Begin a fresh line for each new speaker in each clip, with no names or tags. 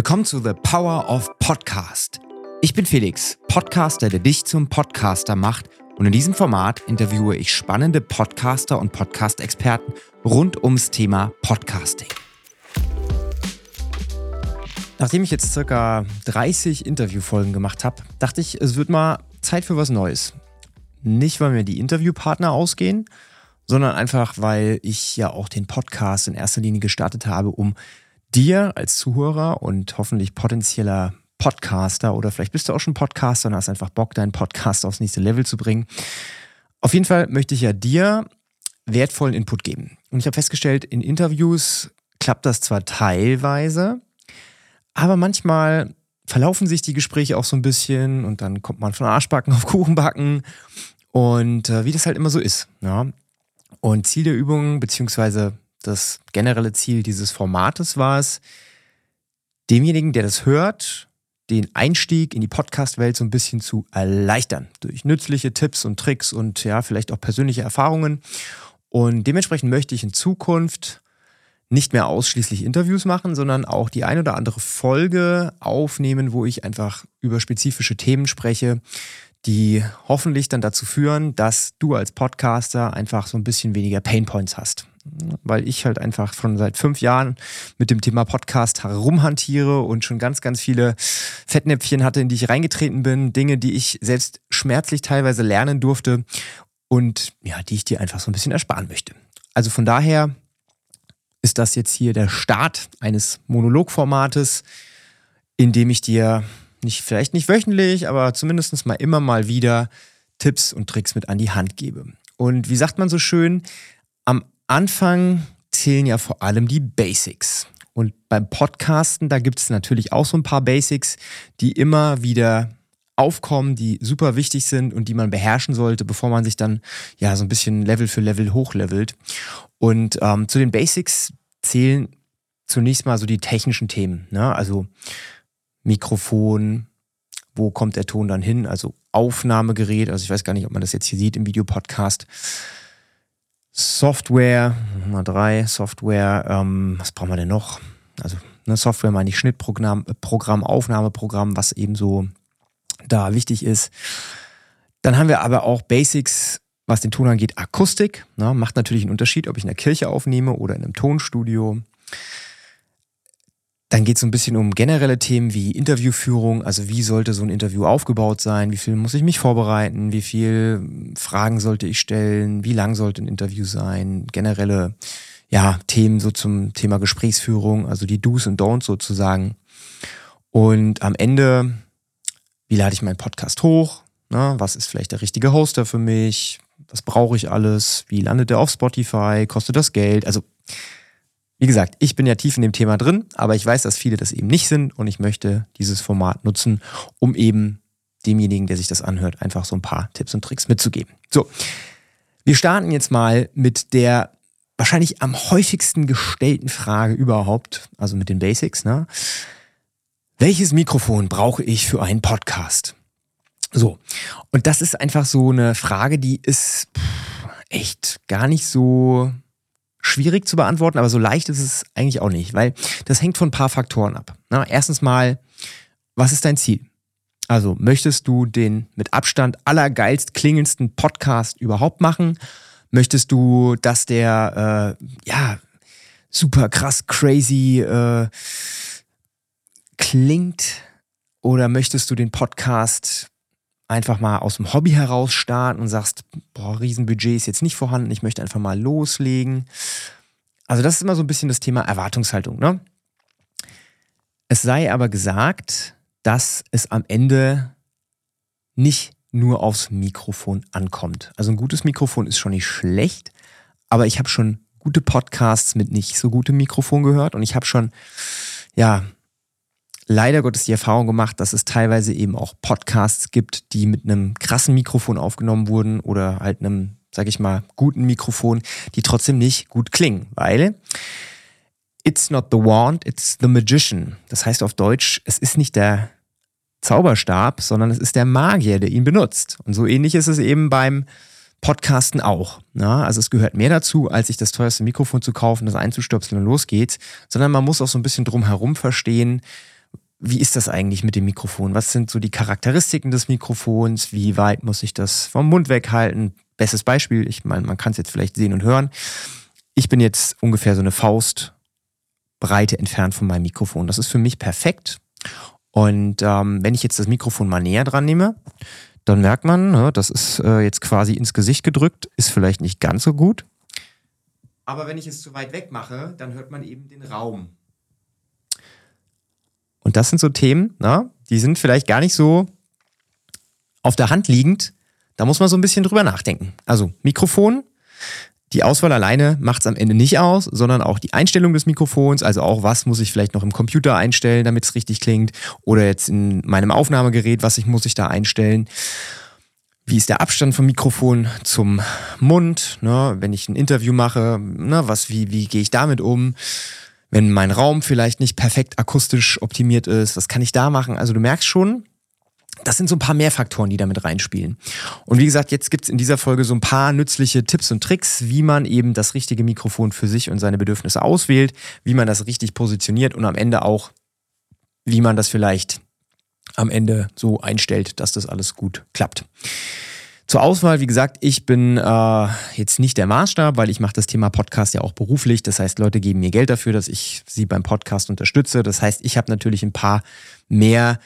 Willkommen zu The Power of Podcast. Ich bin Felix, Podcaster, der dich zum Podcaster macht. Und in diesem Format interviewe ich spannende Podcaster und Podcast-Experten rund ums Thema Podcasting. Nachdem ich jetzt circa 30 Interviewfolgen gemacht habe, dachte ich, es wird mal Zeit für was Neues. Nicht, weil mir die Interviewpartner ausgehen, sondern einfach, weil ich ja auch den Podcast in erster Linie gestartet habe, um dir als Zuhörer und hoffentlich potenzieller Podcaster oder vielleicht bist du auch schon Podcaster und hast einfach Bock, deinen Podcast aufs nächste Level zu bringen. Auf jeden Fall möchte ich ja dir wertvollen Input geben. Und ich habe festgestellt, in Interviews klappt das zwar teilweise, aber manchmal verlaufen sich die Gespräche auch so ein bisschen und dann kommt man von Arschbacken auf Kuchenbacken und äh, wie das halt immer so ist. Ja. Und Ziel der Übung, beziehungsweise das generelle Ziel dieses Formates war es, demjenigen, der das hört, den Einstieg in die Podcast-Welt so ein bisschen zu erleichtern. Durch nützliche Tipps und Tricks und ja, vielleicht auch persönliche Erfahrungen. Und dementsprechend möchte ich in Zukunft nicht mehr ausschließlich Interviews machen, sondern auch die ein oder andere Folge aufnehmen, wo ich einfach über spezifische Themen spreche, die hoffentlich dann dazu führen, dass du als Podcaster einfach so ein bisschen weniger Painpoints hast weil ich halt einfach schon seit fünf Jahren mit dem Thema Podcast herumhantiere und schon ganz, ganz viele Fettnäpfchen hatte, in die ich reingetreten bin, Dinge, die ich selbst schmerzlich teilweise lernen durfte und ja, die ich dir einfach so ein bisschen ersparen möchte. Also von daher ist das jetzt hier der Start eines Monologformates, in dem ich dir nicht, vielleicht nicht wöchentlich, aber zumindest mal immer mal wieder Tipps und Tricks mit an die Hand gebe. Und wie sagt man so schön, Anfang zählen ja vor allem die Basics. Und beim Podcasten, da gibt es natürlich auch so ein paar Basics, die immer wieder aufkommen, die super wichtig sind und die man beherrschen sollte, bevor man sich dann ja so ein bisschen Level für Level hochlevelt. Und ähm, zu den Basics zählen zunächst mal so die technischen Themen. Ne? Also Mikrofon, wo kommt der Ton dann hin? Also Aufnahmegerät, also ich weiß gar nicht, ob man das jetzt hier sieht im Videopodcast. Software, Nummer drei, Software, ähm, was brauchen wir denn noch? Also ne, Software meine ich Schnittprogramm, Programm, Aufnahmeprogramm, was eben so da wichtig ist. Dann haben wir aber auch Basics, was den Ton angeht, Akustik. Ne, macht natürlich einen Unterschied, ob ich in der Kirche aufnehme oder in einem Tonstudio. Dann geht es so ein bisschen um generelle Themen wie Interviewführung, also wie sollte so ein Interview aufgebaut sein, wie viel muss ich mich vorbereiten, wie viel Fragen sollte ich stellen, wie lang sollte ein Interview sein, generelle ja, Themen so zum Thema Gesprächsführung, also die Do's und Don'ts sozusagen. Und am Ende, wie lade ich meinen Podcast hoch? Ne? Was ist vielleicht der richtige Hoster für mich? Was brauche ich alles? Wie landet der auf Spotify? Kostet das Geld? Also wie gesagt, ich bin ja tief in dem Thema drin, aber ich weiß, dass viele das eben nicht sind und ich möchte dieses Format nutzen, um eben demjenigen, der sich das anhört, einfach so ein paar Tipps und Tricks mitzugeben. So, wir starten jetzt mal mit der wahrscheinlich am häufigsten gestellten Frage überhaupt, also mit den Basics. Ne? Welches Mikrofon brauche ich für einen Podcast? So, und das ist einfach so eine Frage, die ist echt gar nicht so schwierig zu beantworten, aber so leicht ist es eigentlich auch nicht, weil das hängt von ein paar Faktoren ab. Na, erstens mal, was ist dein Ziel? Also möchtest du den mit Abstand allergeilst klingendsten Podcast überhaupt machen? Möchtest du, dass der äh, ja super krass crazy äh, klingt? Oder möchtest du den Podcast einfach mal aus dem Hobby heraus starten und sagst, boah, Riesenbudget ist jetzt nicht vorhanden, ich möchte einfach mal loslegen. Also das ist immer so ein bisschen das Thema Erwartungshaltung. Ne? Es sei aber gesagt, dass es am Ende nicht nur aufs Mikrofon ankommt. Also ein gutes Mikrofon ist schon nicht schlecht, aber ich habe schon gute Podcasts mit nicht so gutem Mikrofon gehört und ich habe schon, ja, leider Gottes die Erfahrung gemacht, dass es teilweise eben auch Podcasts gibt, die mit einem krassen Mikrofon aufgenommen wurden oder halt einem, sag ich mal, guten Mikrofon, die trotzdem nicht gut klingen, weil it's not the wand, it's the magician. Das heißt auf Deutsch, es ist nicht der Zauberstab, sondern es ist der Magier, der ihn benutzt. Und so ähnlich ist es eben beim Podcasten auch. Ja, also es gehört mehr dazu, als sich das teuerste Mikrofon zu kaufen, das einzustöpseln und los geht's, sondern man muss auch so ein bisschen drum herum verstehen, wie ist das eigentlich mit dem Mikrofon? Was sind so die Charakteristiken des Mikrofons? Wie weit muss ich das vom Mund weghalten? Bestes Beispiel, ich meine, man kann es jetzt vielleicht sehen und hören. Ich bin jetzt ungefähr so eine Faustbreite entfernt von meinem Mikrofon. Das ist für mich perfekt. Und ähm, wenn ich jetzt das Mikrofon mal näher dran nehme, dann merkt man, ne, das ist äh, jetzt quasi ins Gesicht gedrückt, ist vielleicht nicht ganz so gut. Aber wenn ich es zu weit weg mache, dann hört man eben den Raum. Und das sind so Themen, na, die sind vielleicht gar nicht so auf der Hand liegend. Da muss man so ein bisschen drüber nachdenken. Also Mikrofon, die Auswahl alleine macht es am Ende nicht aus, sondern auch die Einstellung des Mikrofons, also auch was muss ich vielleicht noch im Computer einstellen, damit es richtig klingt, oder jetzt in meinem Aufnahmegerät, was ich, muss ich da einstellen. Wie ist der Abstand vom Mikrofon zum Mund? Ne? Wenn ich ein Interview mache, ne? was, wie, wie gehe ich damit um? Wenn mein Raum vielleicht nicht perfekt akustisch optimiert ist, was kann ich da machen? Also du merkst schon, das sind so ein paar mehr Faktoren, die damit reinspielen. Und wie gesagt, jetzt gibt's in dieser Folge so ein paar nützliche Tipps und Tricks, wie man eben das richtige Mikrofon für sich und seine Bedürfnisse auswählt, wie man das richtig positioniert und am Ende auch, wie man das vielleicht am Ende so einstellt, dass das alles gut klappt. Zur Auswahl, wie gesagt, ich bin äh, jetzt nicht der Maßstab, weil ich mache das Thema Podcast ja auch beruflich. Das heißt, Leute geben mir Geld dafür, dass ich sie beim Podcast unterstütze. Das heißt, ich habe natürlich ein paar mehr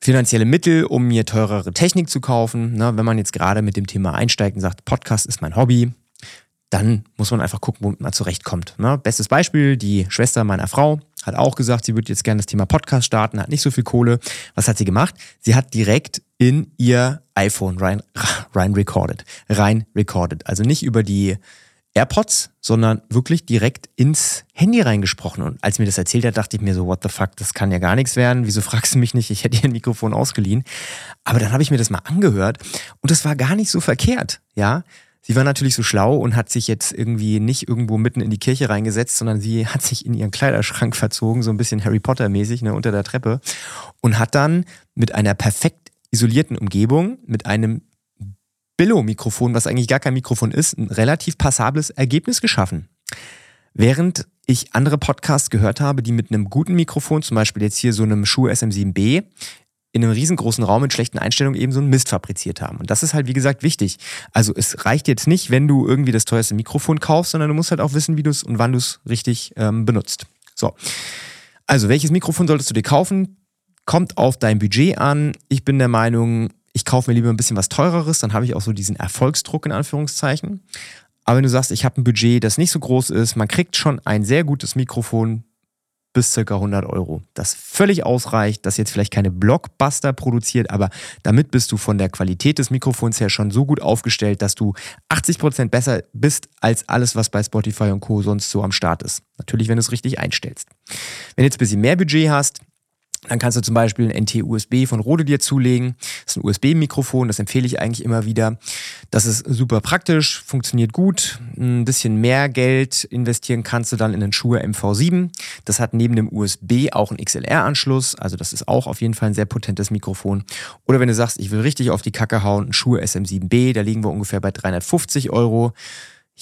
finanzielle Mittel, um mir teurere Technik zu kaufen. Na, wenn man jetzt gerade mit dem Thema einsteigt und sagt, Podcast ist mein Hobby, dann muss man einfach gucken, womit man zurechtkommt. Na, bestes Beispiel, die Schwester meiner Frau hat auch gesagt, sie würde jetzt gerne das Thema Podcast starten, hat nicht so viel Kohle. Was hat sie gemacht? Sie hat direkt in ihr iPhone rein, rein recorded. Rein recorded. Also nicht über die AirPods, sondern wirklich direkt ins Handy reingesprochen. Und als mir das erzählt hat, dachte ich mir so, what the fuck, das kann ja gar nichts werden. Wieso fragst du mich nicht? Ich hätte dir ein Mikrofon ausgeliehen. Aber dann habe ich mir das mal angehört und das war gar nicht so verkehrt, ja. Sie war natürlich so schlau und hat sich jetzt irgendwie nicht irgendwo mitten in die Kirche reingesetzt, sondern sie hat sich in ihren Kleiderschrank verzogen, so ein bisschen Harry Potter mäßig, ne, unter der Treppe und hat dann mit einer perfekt isolierten Umgebung, mit einem Billo-Mikrofon, was eigentlich gar kein Mikrofon ist, ein relativ passables Ergebnis geschaffen. Während ich andere Podcasts gehört habe, die mit einem guten Mikrofon, zum Beispiel jetzt hier so einem Schuh SM7B, in einem riesengroßen Raum mit schlechten Einstellungen eben so einen Mist fabriziert haben. Und das ist halt, wie gesagt, wichtig. Also es reicht jetzt nicht, wenn du irgendwie das teuerste Mikrofon kaufst, sondern du musst halt auch wissen, wie du es und wann du es richtig ähm, benutzt. So. Also, welches Mikrofon solltest du dir kaufen? Kommt auf dein Budget an. Ich bin der Meinung, ich kaufe mir lieber ein bisschen was teureres, dann habe ich auch so diesen Erfolgsdruck in Anführungszeichen. Aber wenn du sagst, ich habe ein Budget, das nicht so groß ist, man kriegt schon ein sehr gutes Mikrofon bis circa 100 Euro. Das völlig ausreicht, das jetzt vielleicht keine Blockbuster produziert, aber damit bist du von der Qualität des Mikrofons her schon so gut aufgestellt, dass du 80% besser bist als alles, was bei Spotify und Co. sonst so am Start ist. Natürlich, wenn du es richtig einstellst. Wenn du jetzt ein bisschen mehr Budget hast, dann kannst du zum Beispiel ein NT-USB von Rode dir zulegen. Das ist ein USB-Mikrofon, das empfehle ich eigentlich immer wieder. Das ist super praktisch, funktioniert gut. Ein bisschen mehr Geld investieren kannst du dann in den Schuhe MV7. Das hat neben dem USB auch einen XLR-Anschluss. Also das ist auch auf jeden Fall ein sehr potentes Mikrofon. Oder wenn du sagst, ich will richtig auf die Kacke hauen, ein Schuhe SM7B, da liegen wir ungefähr bei 350 Euro.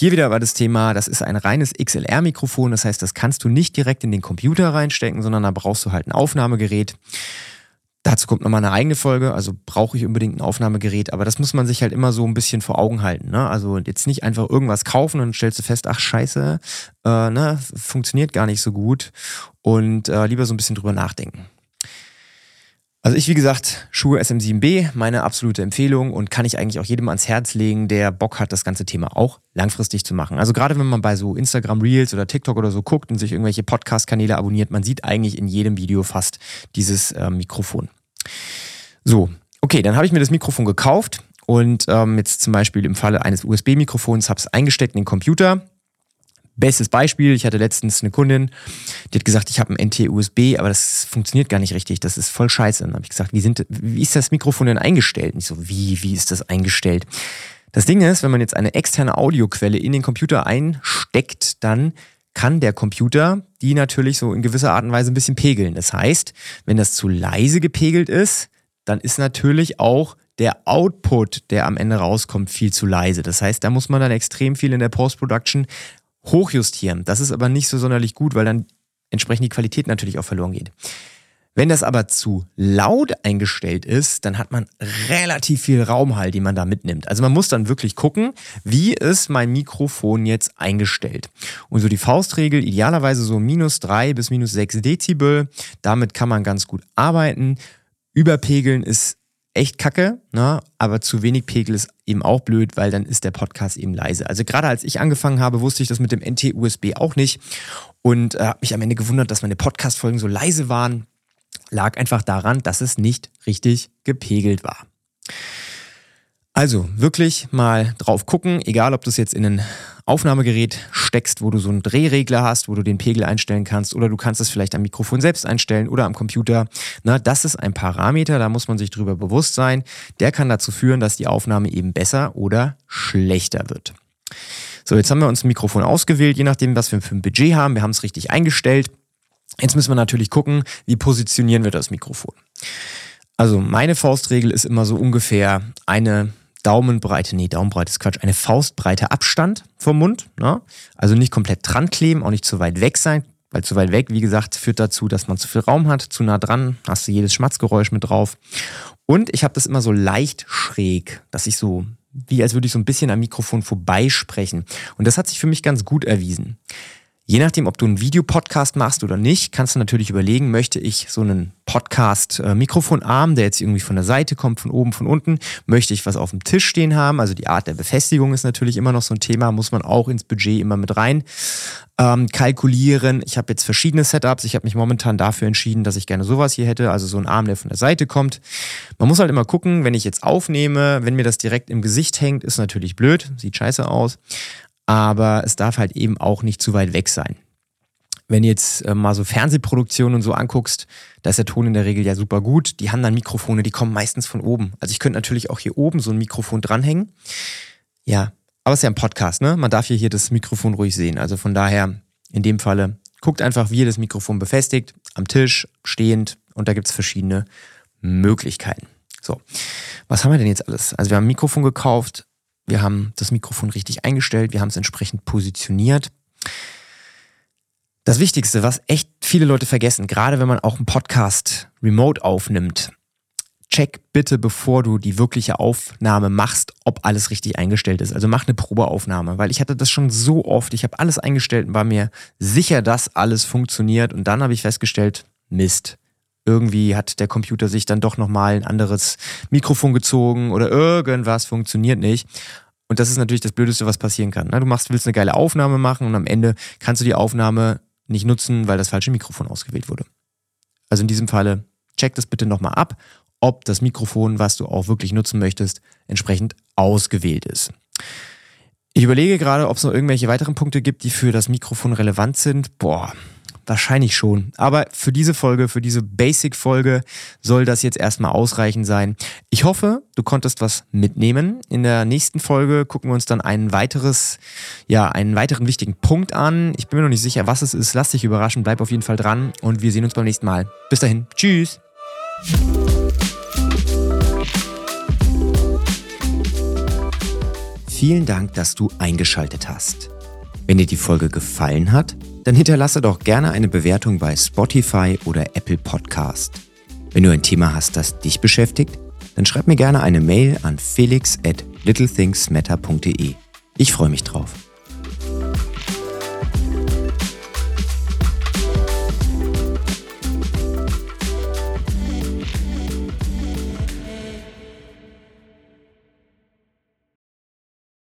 Hier wieder war das Thema, das ist ein reines XLR-Mikrofon, das heißt, das kannst du nicht direkt in den Computer reinstecken, sondern da brauchst du halt ein Aufnahmegerät. Dazu kommt nochmal eine eigene Folge, also brauche ich unbedingt ein Aufnahmegerät, aber das muss man sich halt immer so ein bisschen vor Augen halten. Ne? Also jetzt nicht einfach irgendwas kaufen und stellst du fest, ach scheiße, äh, ne, funktioniert gar nicht so gut und äh, lieber so ein bisschen drüber nachdenken. Also ich, wie gesagt, Schuhe SM7B, meine absolute Empfehlung und kann ich eigentlich auch jedem ans Herz legen, der Bock hat, das ganze Thema auch langfristig zu machen. Also gerade wenn man bei so Instagram Reels oder TikTok oder so guckt und sich irgendwelche Podcast-Kanäle abonniert, man sieht eigentlich in jedem Video fast dieses äh, Mikrofon. So, okay, dann habe ich mir das Mikrofon gekauft und ähm, jetzt zum Beispiel im Falle eines USB-Mikrofons habe es eingesteckt in den Computer Bestes Beispiel, ich hatte letztens eine Kundin, die hat gesagt, ich habe ein NT-USB, aber das funktioniert gar nicht richtig, das ist voll scheiße. Und dann habe ich gesagt, wie, sind, wie ist das Mikrofon denn eingestellt? Und ich so, wie, wie ist das eingestellt? Das Ding ist, wenn man jetzt eine externe Audioquelle in den Computer einsteckt, dann kann der Computer die natürlich so in gewisser Art und Weise ein bisschen pegeln. Das heißt, wenn das zu leise gepegelt ist, dann ist natürlich auch der Output, der am Ende rauskommt, viel zu leise. Das heißt, da muss man dann extrem viel in der Post-Production hochjustieren. Das ist aber nicht so sonderlich gut, weil dann entsprechend die Qualität natürlich auch verloren geht. Wenn das aber zu laut eingestellt ist, dann hat man relativ viel Raumhall, den man da mitnimmt. Also man muss dann wirklich gucken, wie ist mein Mikrofon jetzt eingestellt. Und so die Faustregel, idealerweise so minus drei bis minus sechs Dezibel. Damit kann man ganz gut arbeiten. Überpegeln ist echt kacke, ne? aber zu wenig Pegel ist eben auch blöd, weil dann ist der Podcast eben leise. Also gerade als ich angefangen habe, wusste ich das mit dem NT-USB auch nicht und äh, habe mich am Ende gewundert, dass meine Podcast-Folgen so leise waren lag einfach daran, dass es nicht richtig gepegelt war. Also wirklich mal drauf gucken, egal ob du es jetzt in ein Aufnahmegerät steckst, wo du so einen Drehregler hast, wo du den Pegel einstellen kannst, oder du kannst es vielleicht am Mikrofon selbst einstellen oder am Computer. Na, das ist ein Parameter, da muss man sich drüber bewusst sein. Der kann dazu führen, dass die Aufnahme eben besser oder schlechter wird. So, jetzt haben wir uns ein Mikrofon ausgewählt, je nachdem, was wir für ein Budget haben. Wir haben es richtig eingestellt. Jetzt müssen wir natürlich gucken, wie positionieren wir das Mikrofon. Also meine Faustregel ist immer so ungefähr eine Daumenbreite, nee, Daumenbreite ist Quatsch, eine Faustbreite Abstand vom Mund. Ne? Also nicht komplett dran kleben, auch nicht zu weit weg sein, weil zu weit weg, wie gesagt, führt dazu, dass man zu viel Raum hat. Zu nah dran hast du jedes Schmatzgeräusch mit drauf. Und ich habe das immer so leicht schräg, dass ich so, wie als würde ich so ein bisschen am Mikrofon vorbeisprechen. Und das hat sich für mich ganz gut erwiesen. Je nachdem, ob du einen Videopodcast machst oder nicht, kannst du natürlich überlegen, möchte ich so einen Podcast-Mikrofonarm, der jetzt irgendwie von der Seite kommt, von oben, von unten, möchte ich was auf dem Tisch stehen haben. Also die Art der Befestigung ist natürlich immer noch so ein Thema, muss man auch ins Budget immer mit rein ähm, kalkulieren. Ich habe jetzt verschiedene Setups. Ich habe mich momentan dafür entschieden, dass ich gerne sowas hier hätte, also so ein Arm, der von der Seite kommt. Man muss halt immer gucken, wenn ich jetzt aufnehme, wenn mir das direkt im Gesicht hängt, ist natürlich blöd, sieht scheiße aus aber es darf halt eben auch nicht zu weit weg sein. Wenn du jetzt äh, mal so Fernsehproduktionen und so anguckst, da ist der Ton in der Regel ja super gut. Die haben dann Mikrofone, die kommen meistens von oben. Also ich könnte natürlich auch hier oben so ein Mikrofon dranhängen. Ja, aber es ist ja ein Podcast, ne? Man darf hier, hier das Mikrofon ruhig sehen. Also von daher, in dem Falle, guckt einfach, wie ihr das Mikrofon befestigt, am Tisch, stehend und da gibt es verschiedene Möglichkeiten. So, was haben wir denn jetzt alles? Also wir haben ein Mikrofon gekauft, wir haben das Mikrofon richtig eingestellt, wir haben es entsprechend positioniert. Das Wichtigste, was echt viele Leute vergessen, gerade wenn man auch einen Podcast remote aufnimmt, check bitte, bevor du die wirkliche Aufnahme machst, ob alles richtig eingestellt ist. Also mach eine Probeaufnahme, weil ich hatte das schon so oft. Ich habe alles eingestellt und war mir sicher, dass alles funktioniert. Und dann habe ich festgestellt, Mist. Irgendwie hat der Computer sich dann doch nochmal ein anderes Mikrofon gezogen oder irgendwas funktioniert nicht. Und das ist natürlich das Blödeste, was passieren kann. Ne? Du machst, willst eine geile Aufnahme machen und am Ende kannst du die Aufnahme nicht nutzen, weil das falsche Mikrofon ausgewählt wurde. Also in diesem Falle, check das bitte nochmal ab, ob das Mikrofon, was du auch wirklich nutzen möchtest, entsprechend ausgewählt ist. Ich überlege gerade, ob es noch irgendwelche weiteren Punkte gibt, die für das Mikrofon relevant sind. Boah, Wahrscheinlich schon. Aber für diese Folge, für diese Basic-Folge soll das jetzt erstmal ausreichend sein. Ich hoffe, du konntest was mitnehmen. In der nächsten Folge gucken wir uns dann ein weiteres, ja, einen weiteren wichtigen Punkt an. Ich bin mir noch nicht sicher, was es ist. Lass dich überraschen, bleib auf jeden Fall dran und wir sehen uns beim nächsten Mal. Bis dahin. Tschüss. Vielen Dank, dass du eingeschaltet hast. Wenn dir die Folge gefallen hat, dann hinterlasse doch gerne eine Bewertung bei Spotify oder Apple Podcast. Wenn du ein Thema hast, das dich beschäftigt, dann schreib mir gerne eine Mail an felix at littlethingsmatter.de. Ich freue mich drauf.